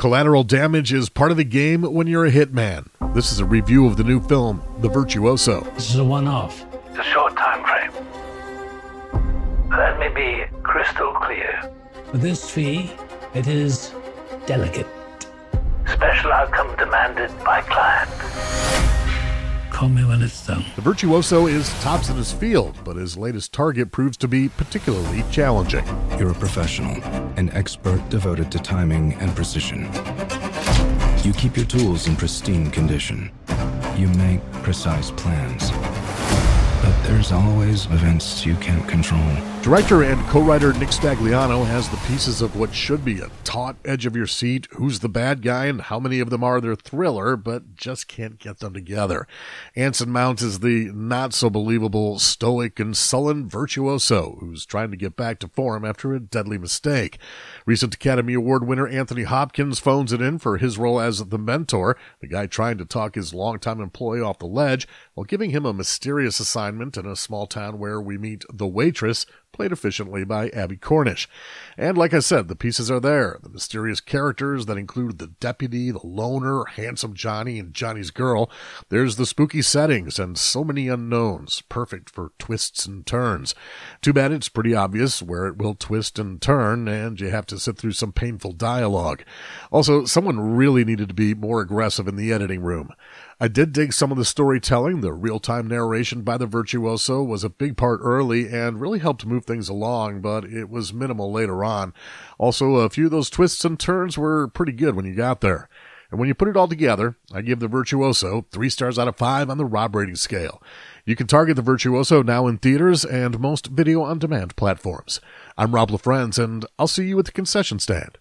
Collateral damage is part of the game when you're a hitman. This is a review of the new film, The Virtuoso. This is a one off. It's a short time frame. Let me be crystal clear. For this fee, it is delicate. Special outcome demanded by client. Call me when it's done. The Virtuoso is tops in his field, but his latest target proves to be particularly challenging. You're a professional, an expert devoted to timing and precision. You keep your tools in pristine condition. You make precise plans. There's always events you can't control. Director and co-writer Nick Stagliano has the pieces of what should be a taut edge of your seat, who's the bad guy and how many of them are there thriller, but just can't get them together. Anson Mount is the not so believable, stoic and sullen virtuoso who's trying to get back to form after a deadly mistake. Recent Academy Award winner Anthony Hopkins phones it in for his role as the mentor, the guy trying to talk his longtime employee off the ledge, while giving him a mysterious assignment in a small town where we meet the waitress played efficiently by Abbie Cornish. And like I said, the pieces are there. The mysterious characters that include the deputy, the loner, handsome Johnny, and Johnny's girl. There's the spooky settings and so many unknowns, perfect for twists and turns. Too bad it's pretty obvious where it will twist and turn, and you have to sit through some painful dialogue. Also, someone really needed to be more aggressive in the editing room. I did dig some of the storytelling. The real time narration by the virtuoso was a big part early and really helped move things along, but it was minimal later on. Also, a few of those twists and turns were pretty good when you got there. And when you put it all together, I give the Virtuoso three stars out of five on the Rob rating scale. You can target the Virtuoso now in theaters and most video on demand platforms. I'm Rob LaFrenz, and I'll see you at the concession stand.